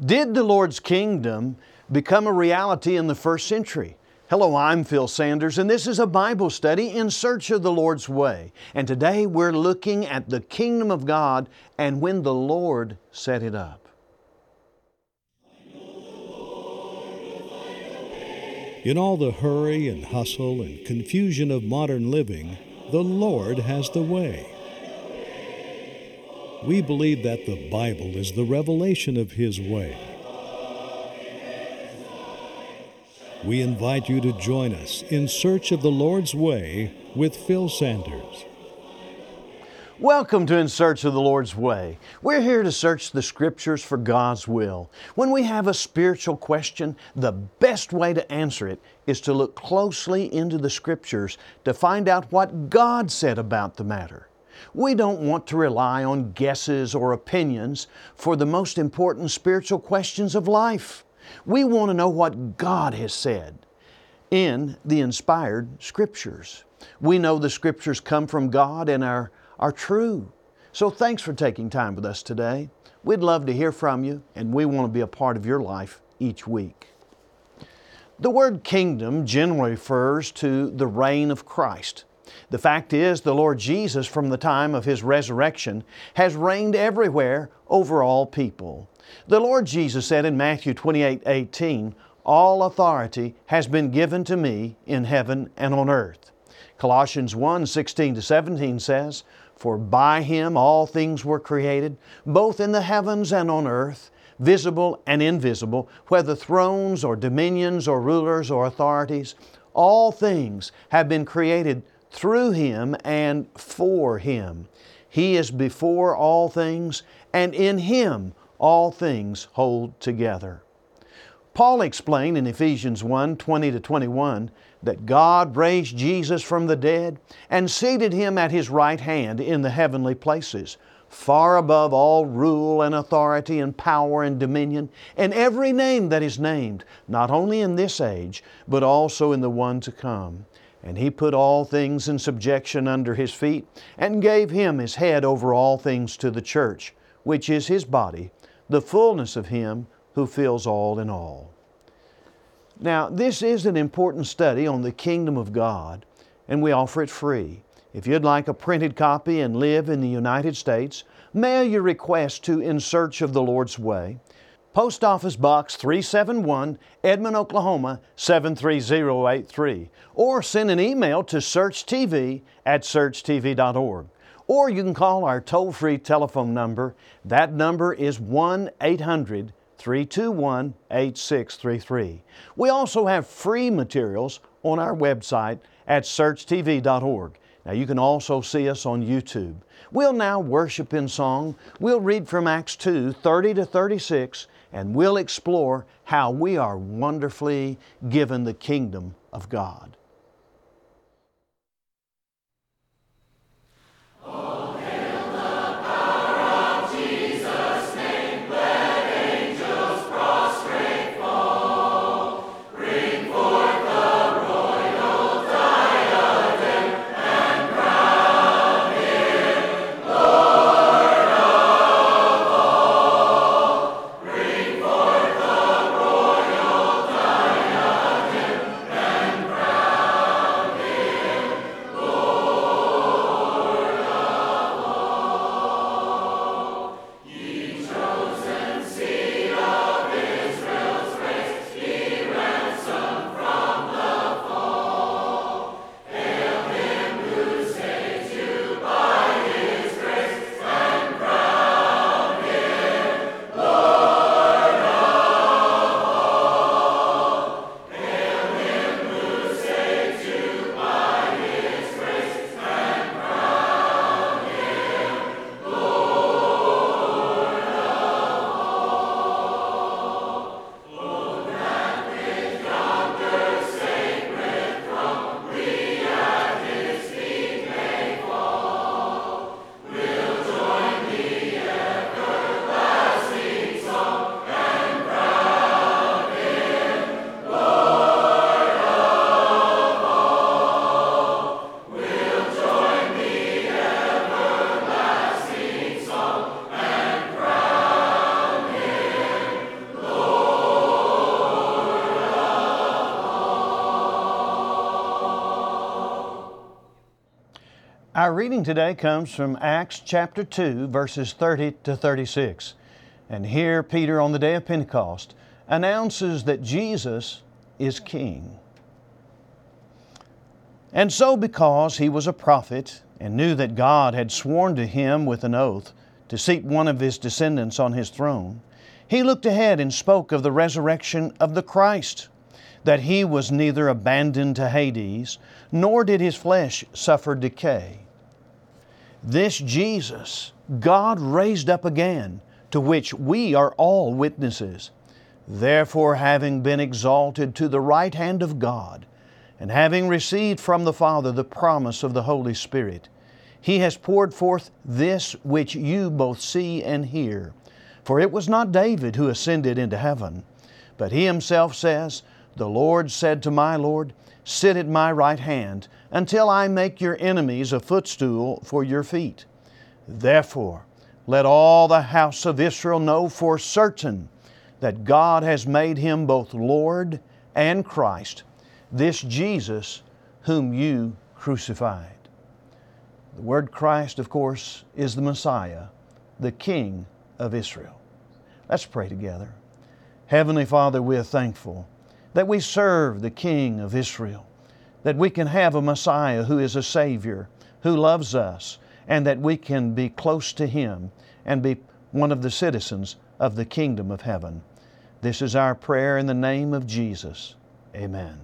Did the Lord's kingdom become a reality in the first century? Hello, I'm Phil Sanders, and this is a Bible study in search of the Lord's way. And today we're looking at the kingdom of God and when the Lord set it up. In all the hurry and hustle and confusion of modern living, the Lord has the way. We believe that the Bible is the revelation of His way. We invite you to join us in search of the Lord's way with Phil Sanders. Welcome to In Search of the Lord's Way. We're here to search the Scriptures for God's will. When we have a spiritual question, the best way to answer it is to look closely into the Scriptures to find out what God said about the matter. We don't want to rely on guesses or opinions for the most important spiritual questions of life. We want to know what God has said in the inspired Scriptures. We know the Scriptures come from God and are, are true. So thanks for taking time with us today. We'd love to hear from you, and we want to be a part of your life each week. The word kingdom generally refers to the reign of Christ. The fact is, the Lord Jesus, from the time of His resurrection, has reigned everywhere over all people. The Lord Jesus said in Matthew 28 18, All authority has been given to me in heaven and on earth. Colossians 1 16 to 17 says, For by Him all things were created, both in the heavens and on earth, visible and invisible, whether thrones or dominions or rulers or authorities. All things have been created through Him and for Him. He is before all things, and in Him all things hold together. Paul explained in Ephesians 1 20 to 21 that God raised Jesus from the dead and seated Him at His right hand in the heavenly places, far above all rule and authority and power and dominion, and every name that is named, not only in this age, but also in the one to come. And he put all things in subjection under his feet, and gave him his head over all things to the church, which is his body, the fullness of him who fills all in all. Now, this is an important study on the kingdom of God, and we offer it free. If you'd like a printed copy and live in the United States, mail your request to In Search of the Lord's Way. Post Office Box 371, Edmond, Oklahoma 73083. Or send an email to searchtv at searchtv.org. Or you can call our toll free telephone number. That number is 1 800 321 8633. We also have free materials on our website at searchtv.org. Now you can also see us on YouTube. We'll now worship in song. We'll read from Acts 2 30 to 36 and we'll explore how we are wonderfully given the kingdom of God. Our reading today comes from Acts chapter 2, verses 30 to 36. And here, Peter, on the day of Pentecost, announces that Jesus is King. And so, because he was a prophet and knew that God had sworn to him with an oath to seat one of his descendants on his throne, he looked ahead and spoke of the resurrection of the Christ, that he was neither abandoned to Hades, nor did his flesh suffer decay. This Jesus God raised up again, to which we are all witnesses. Therefore, having been exalted to the right hand of God, and having received from the Father the promise of the Holy Spirit, He has poured forth this which you both see and hear. For it was not David who ascended into heaven, but he himself says, The Lord said to my Lord, Sit at my right hand until I make your enemies a footstool for your feet. Therefore, let all the house of Israel know for certain that God has made him both Lord and Christ, this Jesus whom you crucified. The word Christ, of course, is the Messiah, the King of Israel. Let's pray together. Heavenly Father, we are thankful that we serve the King of Israel, that we can have a Messiah who is a Savior, who loves us, and that we can be close to Him and be one of the citizens of the kingdom of heaven. This is our prayer in the name of Jesus. Amen.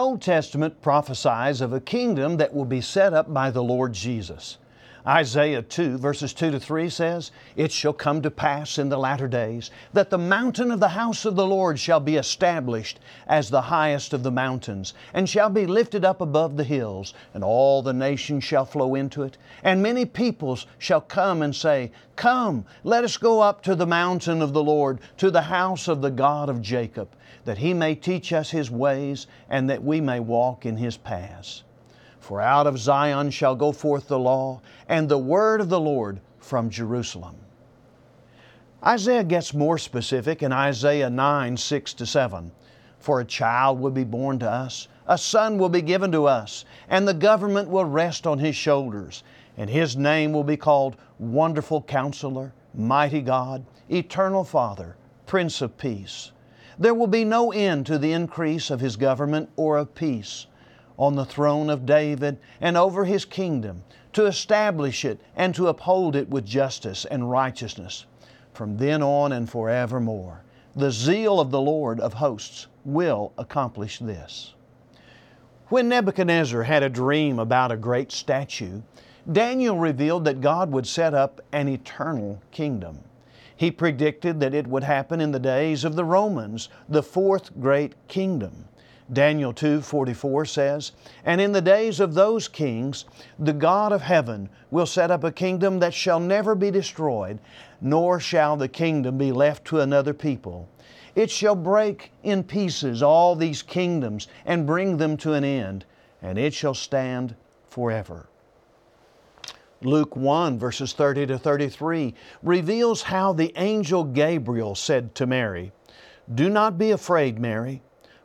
Old Testament prophesies of a kingdom that will be set up by the Lord Jesus. Isaiah 2, verses 2 to 3 says, It shall come to pass in the latter days that the mountain of the house of the Lord shall be established as the highest of the mountains, and shall be lifted up above the hills, and all the nations shall flow into it. And many peoples shall come and say, Come, let us go up to the mountain of the Lord, to the house of the God of Jacob that He may teach us His ways and that we may walk in His paths. For out of Zion shall go forth the law and the word of the Lord from Jerusalem. Isaiah gets more specific in Isaiah 9 6 to 7. For a child will be born to us, a son will be given to us, and the government will rest on his shoulders, and his name will be called Wonderful Counselor, Mighty God, Eternal Father, Prince of Peace. There will be no end to the increase of his government or of peace on the throne of David and over his kingdom, to establish it and to uphold it with justice and righteousness from then on and forevermore. The zeal of the Lord of hosts will accomplish this. When Nebuchadnezzar had a dream about a great statue, Daniel revealed that God would set up an eternal kingdom. He predicted that it would happen in the days of the Romans, the fourth great kingdom. Daniel 2:44 says, "And in the days of those kings, the God of heaven will set up a kingdom that shall never be destroyed, nor shall the kingdom be left to another people. it shall break in pieces all these kingdoms and bring them to an end, and it shall stand forever. Luke 1, verses 30 to 33, reveals how the angel Gabriel said to Mary, Do not be afraid, Mary,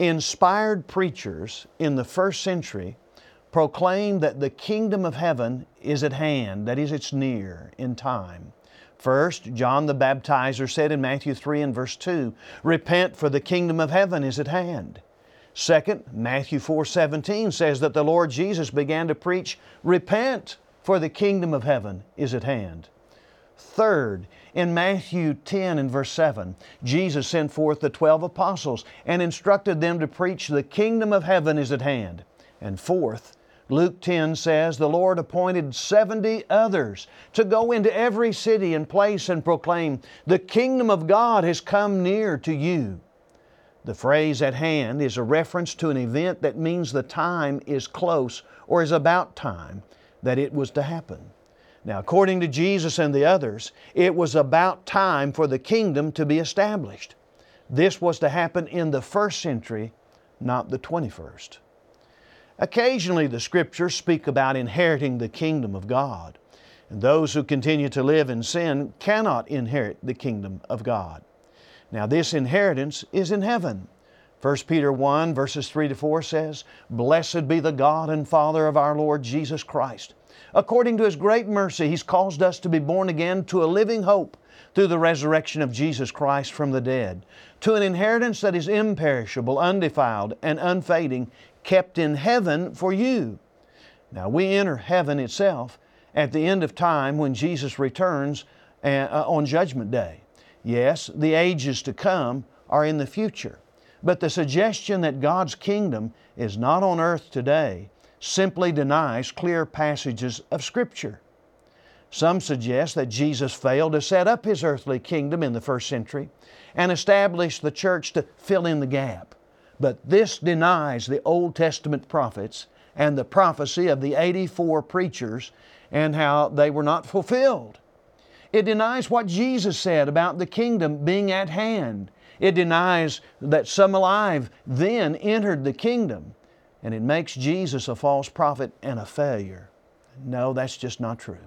inspired preachers in the first century proclaimed that the kingdom of heaven is at hand, that is, it's near in time. First, John the Baptizer said in Matthew 3 and verse 2, Repent, for the kingdom of heaven is at hand. Second, Matthew 4 17 says that the Lord Jesus began to preach, Repent, for the kingdom of heaven is at hand. Third, in Matthew 10 and verse 7, Jesus sent forth the twelve apostles and instructed them to preach, The kingdom of heaven is at hand. And fourth, Luke 10 says, The Lord appointed 70 others to go into every city and place and proclaim, The kingdom of God has come near to you. The phrase at hand is a reference to an event that means the time is close or is about time that it was to happen. Now, according to Jesus and the others, it was about time for the kingdom to be established. This was to happen in the first century, not the 21st. Occasionally, the Scriptures speak about inheriting the kingdom of God, and those who continue to live in sin cannot inherit the kingdom of God. Now, this inheritance is in heaven. 1 Peter 1, verses 3 to 4 says, Blessed be the God and Father of our Lord Jesus Christ. According to His great mercy, He's caused us to be born again to a living hope through the resurrection of Jesus Christ from the dead, to an inheritance that is imperishable, undefiled, and unfading, kept in heaven for you. Now, we enter heaven itself at the end of time when Jesus returns uh, uh, on Judgment Day. Yes, the ages to come are in the future. But the suggestion that God's kingdom is not on earth today simply denies clear passages of Scripture. Some suggest that Jesus failed to set up His earthly kingdom in the first century and establish the church to fill in the gap. But this denies the Old Testament prophets and the prophecy of the 84 preachers and how they were not fulfilled. It denies what Jesus said about the kingdom being at hand. It denies that some alive then entered the kingdom. And it makes Jesus a false prophet and a failure. No, that's just not true.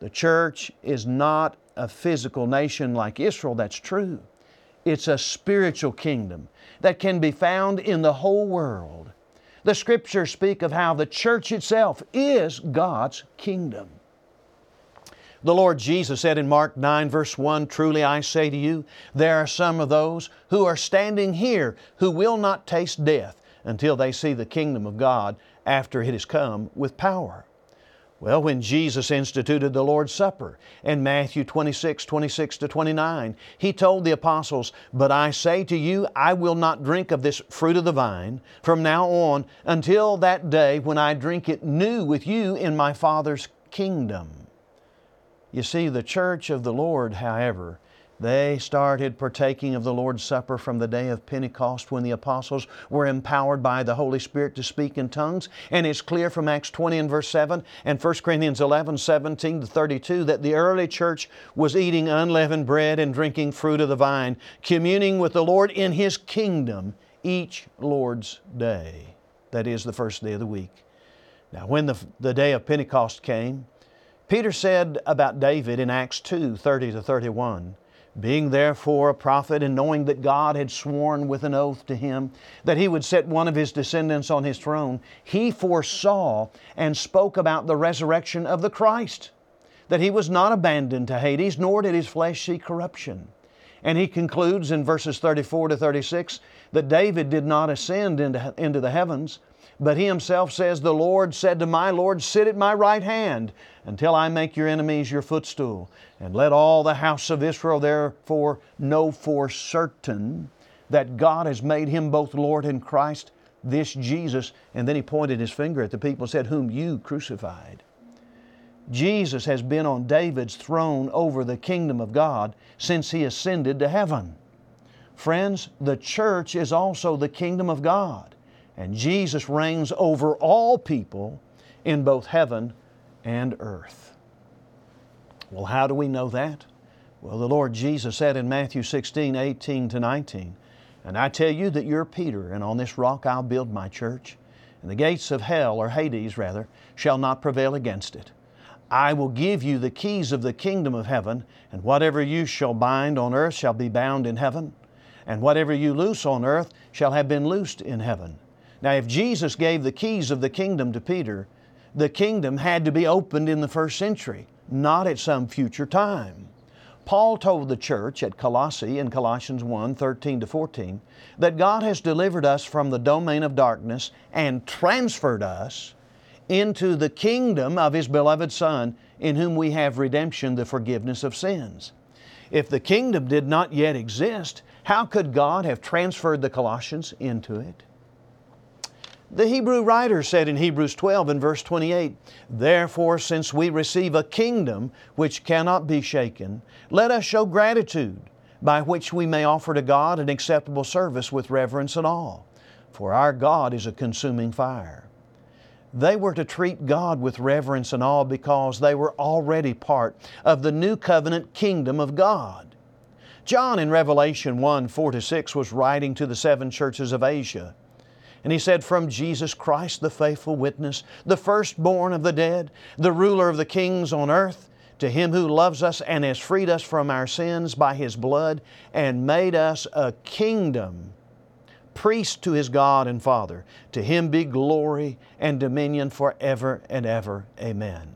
The church is not a physical nation like Israel, that's true. It's a spiritual kingdom that can be found in the whole world. The scriptures speak of how the church itself is God's kingdom. The Lord Jesus said in Mark 9, verse 1 Truly I say to you, there are some of those who are standing here who will not taste death until they see the kingdom of God after it has come with power. Well, when Jesus instituted the Lord's Supper in Matthew 26, 26 to 29, He told the apostles, But I say to you, I will not drink of this fruit of the vine from now on until that day when I drink it new with you in my Father's kingdom. You see, the church of the Lord, however, they started partaking of the Lord's Supper from the day of Pentecost when the apostles were empowered by the Holy Spirit to speak in tongues. And it's clear from Acts 20 and verse 7 and 1 Corinthians 11, 17 to 32 that the early church was eating unleavened bread and drinking fruit of the vine, communing with the Lord in His kingdom each Lord's day. That is the first day of the week. Now, when the, the day of Pentecost came, Peter said about David in Acts 2 30 to 31, being therefore a prophet, and knowing that God had sworn with an oath to him that he would set one of his descendants on his throne, he foresaw and spoke about the resurrection of the Christ, that he was not abandoned to Hades, nor did his flesh see corruption. And he concludes in verses 34 to 36 that David did not ascend into, into the heavens, but he himself says, The Lord said to my Lord, Sit at my right hand until I make your enemies your footstool. And let all the house of Israel therefore know for certain that God has made him both Lord and Christ, this Jesus. And then he pointed his finger at the people and said, Whom you crucified. Jesus has been on David's throne over the kingdom of God since he ascended to heaven. Friends, the church is also the kingdom of God, and Jesus reigns over all people in both heaven and earth. Well, how do we know that? Well, the Lord Jesus said in Matthew 16, 18 to 19, And I tell you that you're Peter, and on this rock I'll build my church, and the gates of hell, or Hades rather, shall not prevail against it. I will give you the keys of the kingdom of heaven, and whatever you shall bind on earth shall be bound in heaven, and whatever you loose on earth shall have been loosed in heaven. Now, if Jesus gave the keys of the kingdom to Peter, the kingdom had to be opened in the first century, not at some future time. Paul told the church at Colossae in Colossians 1 13 to 14 that God has delivered us from the domain of darkness and transferred us into the kingdom of His beloved Son, in whom we have redemption, the forgiveness of sins. If the kingdom did not yet exist, how could God have transferred the Colossians into it? The Hebrew writer said in Hebrews 12 and verse 28, Therefore, since we receive a kingdom which cannot be shaken, let us show gratitude, by which we may offer to God an acceptable service with reverence and awe. For our God is a consuming fire. They were to treat God with reverence and awe because they were already part of the new covenant kingdom of God. John in Revelation 1 4 to 6 was writing to the seven churches of Asia. And he said, From Jesus Christ, the faithful witness, the firstborn of the dead, the ruler of the kings on earth, to Him who loves us and has freed us from our sins by His blood and made us a kingdom, priest to His God and Father. To Him be glory and dominion forever and ever. Amen.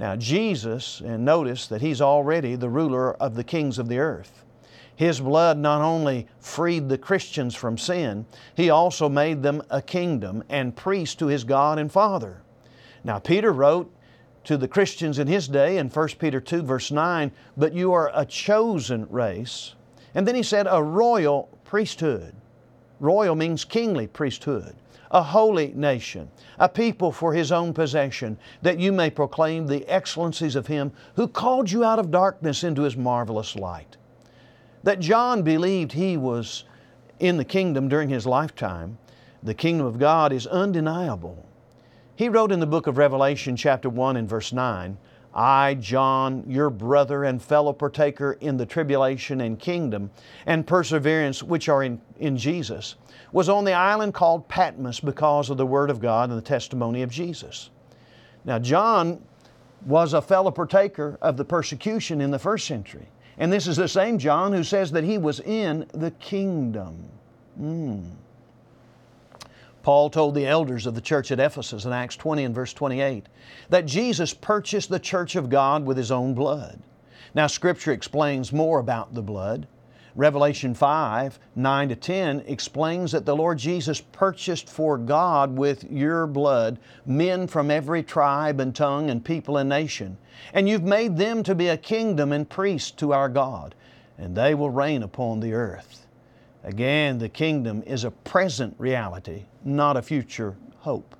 Now, Jesus, and notice that He's already the ruler of the kings of the earth. His blood not only freed the Christians from sin, He also made them a kingdom and priests to His God and Father. Now, Peter wrote to the Christians in his day in 1 Peter 2, verse 9, But you are a chosen race. And then he said, A royal priesthood. Royal means kingly priesthood. A holy nation, a people for His own possession, that you may proclaim the excellencies of Him who called you out of darkness into His marvelous light that John believed he was in the kingdom during his lifetime, the kingdom of God is undeniable. He wrote in the book of Revelation, chapter 1 and verse 9, I, John, your brother and fellow partaker in the tribulation and kingdom and perseverance which are in, in Jesus, was on the island called Patmos because of the Word of God and the testimony of Jesus. Now, John was a fellow partaker of the persecution in the first century. And this is the same John who says that he was in the kingdom. Mm. Paul told the elders of the church at Ephesus in Acts 20 and verse 28 that Jesus purchased the church of God with his own blood. Now, Scripture explains more about the blood. Revelation 5 9 to 10 explains that the Lord Jesus purchased for God with your blood men from every tribe and tongue and people and nation. And you've made them to be a kingdom and priests to our God, and they will reign upon the earth. Again, the kingdom is a present reality, not a future hope.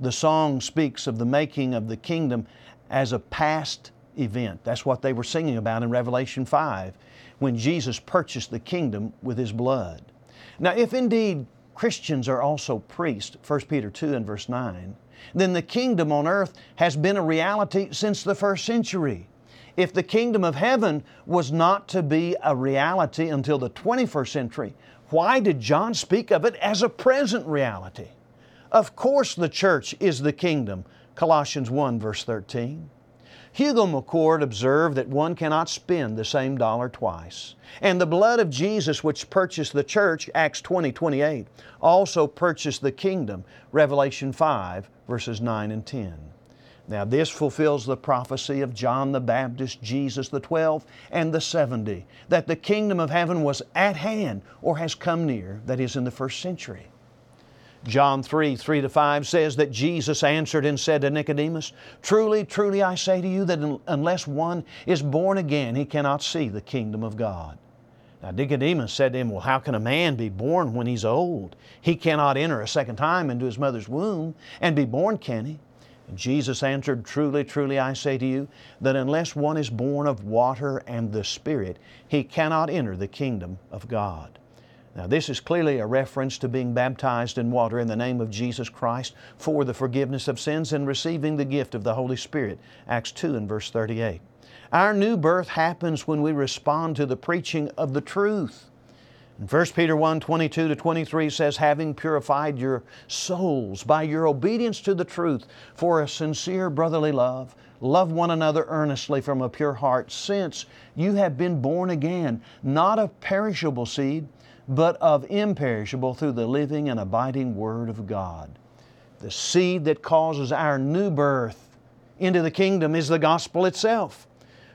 The song speaks of the making of the kingdom as a past event. That's what they were singing about in Revelation 5 when Jesus purchased the kingdom with His blood. Now, if indeed Christians are also priests, 1 Peter 2 and verse 9, then the kingdom on earth has been a reality since the first century. If the kingdom of heaven was not to be a reality until the 21st century, why did John speak of it as a present reality? Of course, the church is the kingdom, Colossians 1, verse 13. Hugo McCord observed that one cannot spend the same dollar twice. And the blood of Jesus, which purchased the church, Acts 20 28, also purchased the kingdom, Revelation 5, verses 9 and 10. Now, this fulfills the prophecy of John the Baptist, Jesus the twelve, and the seventy, that the kingdom of heaven was at hand or has come near, that is, in the first century. John 3 3 to 5 says that Jesus answered and said to Nicodemus, Truly, truly, I say to you that unless one is born again, he cannot see the kingdom of God. Now Nicodemus said to him, Well, how can a man be born when he's old? He cannot enter a second time into his mother's womb and be born, can he? And Jesus answered, Truly, truly, I say to you, that unless one is born of water and the Spirit, he cannot enter the kingdom of God. Now, this is clearly a reference to being baptized in water in the name of Jesus Christ for the forgiveness of sins and receiving the gift of the Holy Spirit. Acts 2 and verse 38. Our new birth happens when we respond to the preaching of the truth. And 1 Peter 1 22 to 23 says, Having purified your souls by your obedience to the truth for a sincere brotherly love, love one another earnestly from a pure heart, since you have been born again, not of perishable seed, but of imperishable through the living and abiding Word of God. The seed that causes our new birth into the kingdom is the gospel itself.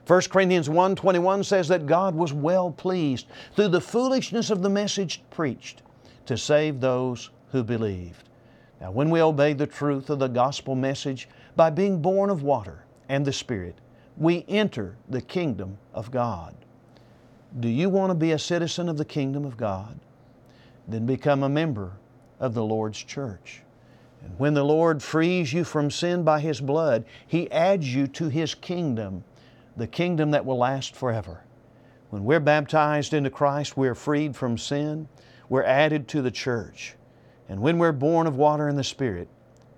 1 Corinthians 1:21 says that God was well pleased through the foolishness of the message preached to save those who believed. Now, when we obey the truth of the gospel message by being born of water and the Spirit, we enter the kingdom of God. Do you want to be a citizen of the kingdom of God? Then become a member of the Lord's church. And when the Lord frees you from sin by His blood, He adds you to His kingdom the kingdom that will last forever. When we're baptized into Christ, we're freed from sin, we're added to the church. And when we're born of water and the Spirit,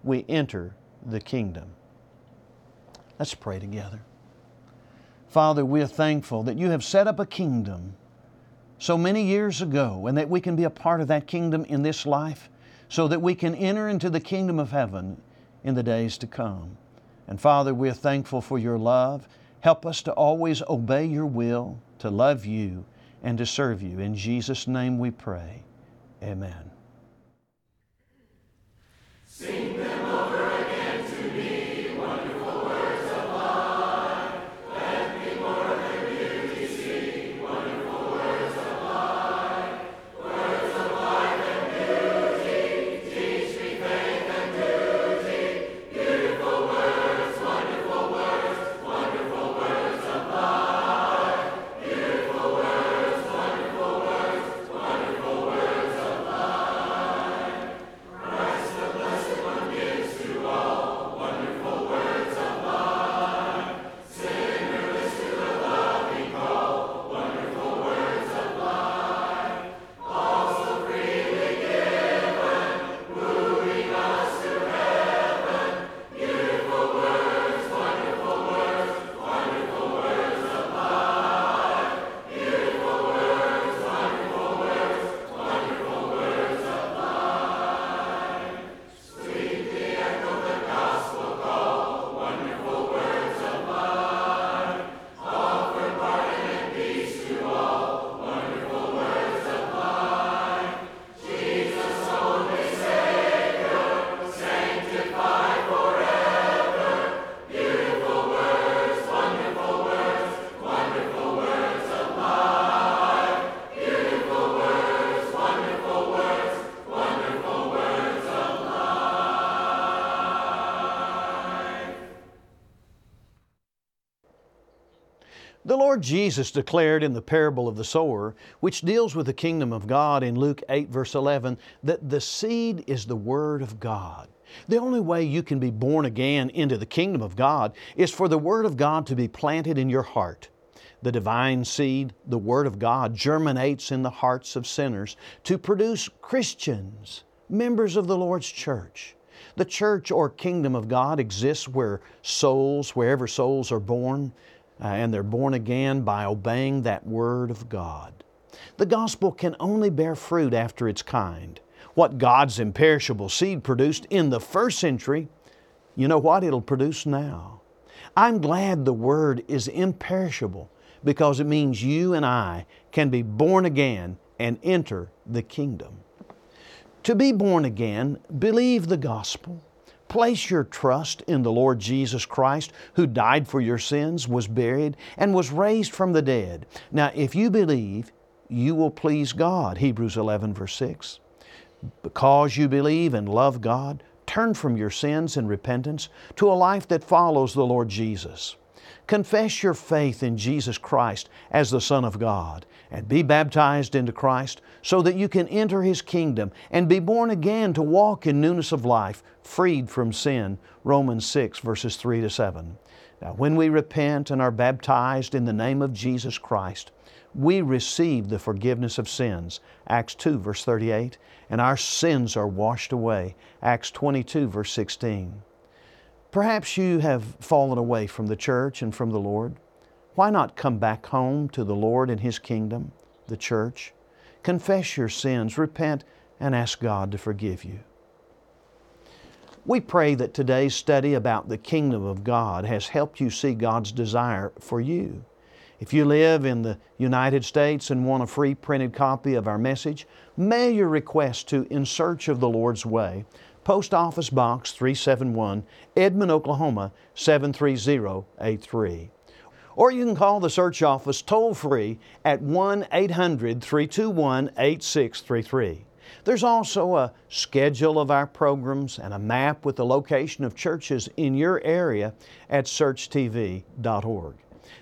we enter the kingdom. Let's pray together. Father, we're thankful that you have set up a kingdom so many years ago and that we can be a part of that kingdom in this life so that we can enter into the kingdom of heaven in the days to come. And Father, we're thankful for your love Help us to always obey your will, to love you, and to serve you. In Jesus' name we pray. Amen. Jesus declared in the parable of the sower, which deals with the kingdom of God in Luke 8, verse 11, that the seed is the Word of God. The only way you can be born again into the kingdom of God is for the Word of God to be planted in your heart. The divine seed, the Word of God, germinates in the hearts of sinners to produce Christians, members of the Lord's church. The church or kingdom of God exists where souls, wherever souls are born, uh, and they're born again by obeying that Word of God. The gospel can only bear fruit after its kind. What God's imperishable seed produced in the first century, you know what it'll produce now. I'm glad the Word is imperishable because it means you and I can be born again and enter the kingdom. To be born again, believe the gospel. Place your trust in the Lord Jesus Christ, who died for your sins, was buried, and was raised from the dead. Now, if you believe, you will please God. Hebrews 11, verse 6. Because you believe and love God, turn from your sins in repentance to a life that follows the Lord Jesus. Confess your faith in Jesus Christ as the Son of God and be baptized into Christ so that you can enter His kingdom and be born again to walk in newness of life, freed from sin. Romans 6, verses 3 to 7. Now, when we repent and are baptized in the name of Jesus Christ, we receive the forgiveness of sins. Acts 2, verse 38. And our sins are washed away. Acts 22, verse 16. Perhaps you have fallen away from the church and from the Lord. Why not come back home to the Lord and His kingdom, the church? Confess your sins, repent, and ask God to forgive you. We pray that today's study about the kingdom of God has helped you see God's desire for you. If you live in the United States and want a free printed copy of our message, mail your request to In Search of the Lord's Way, Post Office Box 371, Edmond, Oklahoma 73083. Or you can call the search office toll free at 1 800 321 8633. There's also a schedule of our programs and a map with the location of churches in your area at searchtv.org.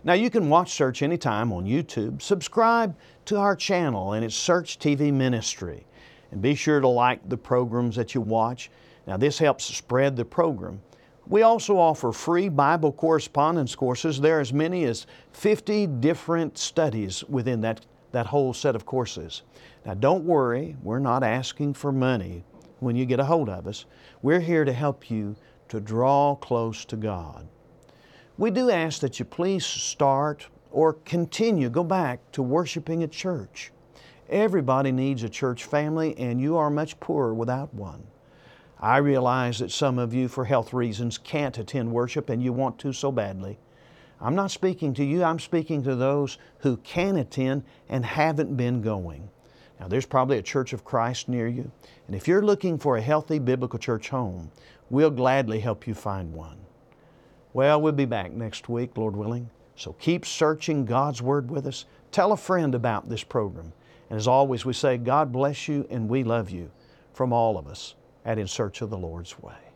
Now you can watch Search anytime on YouTube. Subscribe to our channel and its Search TV ministry. And be sure to like the programs that you watch. Now this helps spread the program. We also offer free Bible correspondence courses. There are as many as 50 different studies within that, that whole set of courses. Now, don't worry, we're not asking for money when you get a hold of us. We're here to help you to draw close to God. We do ask that you please start or continue, go back to worshiping at church. Everybody needs a church family, and you are much poorer without one. I realize that some of you, for health reasons, can't attend worship and you want to so badly. I'm not speaking to you, I'm speaking to those who can attend and haven't been going. Now, there's probably a Church of Christ near you, and if you're looking for a healthy biblical church home, we'll gladly help you find one. Well, we'll be back next week, Lord willing, so keep searching God's Word with us. Tell a friend about this program. And as always, we say, God bless you and we love you from all of us at In Search of the Lord's Way.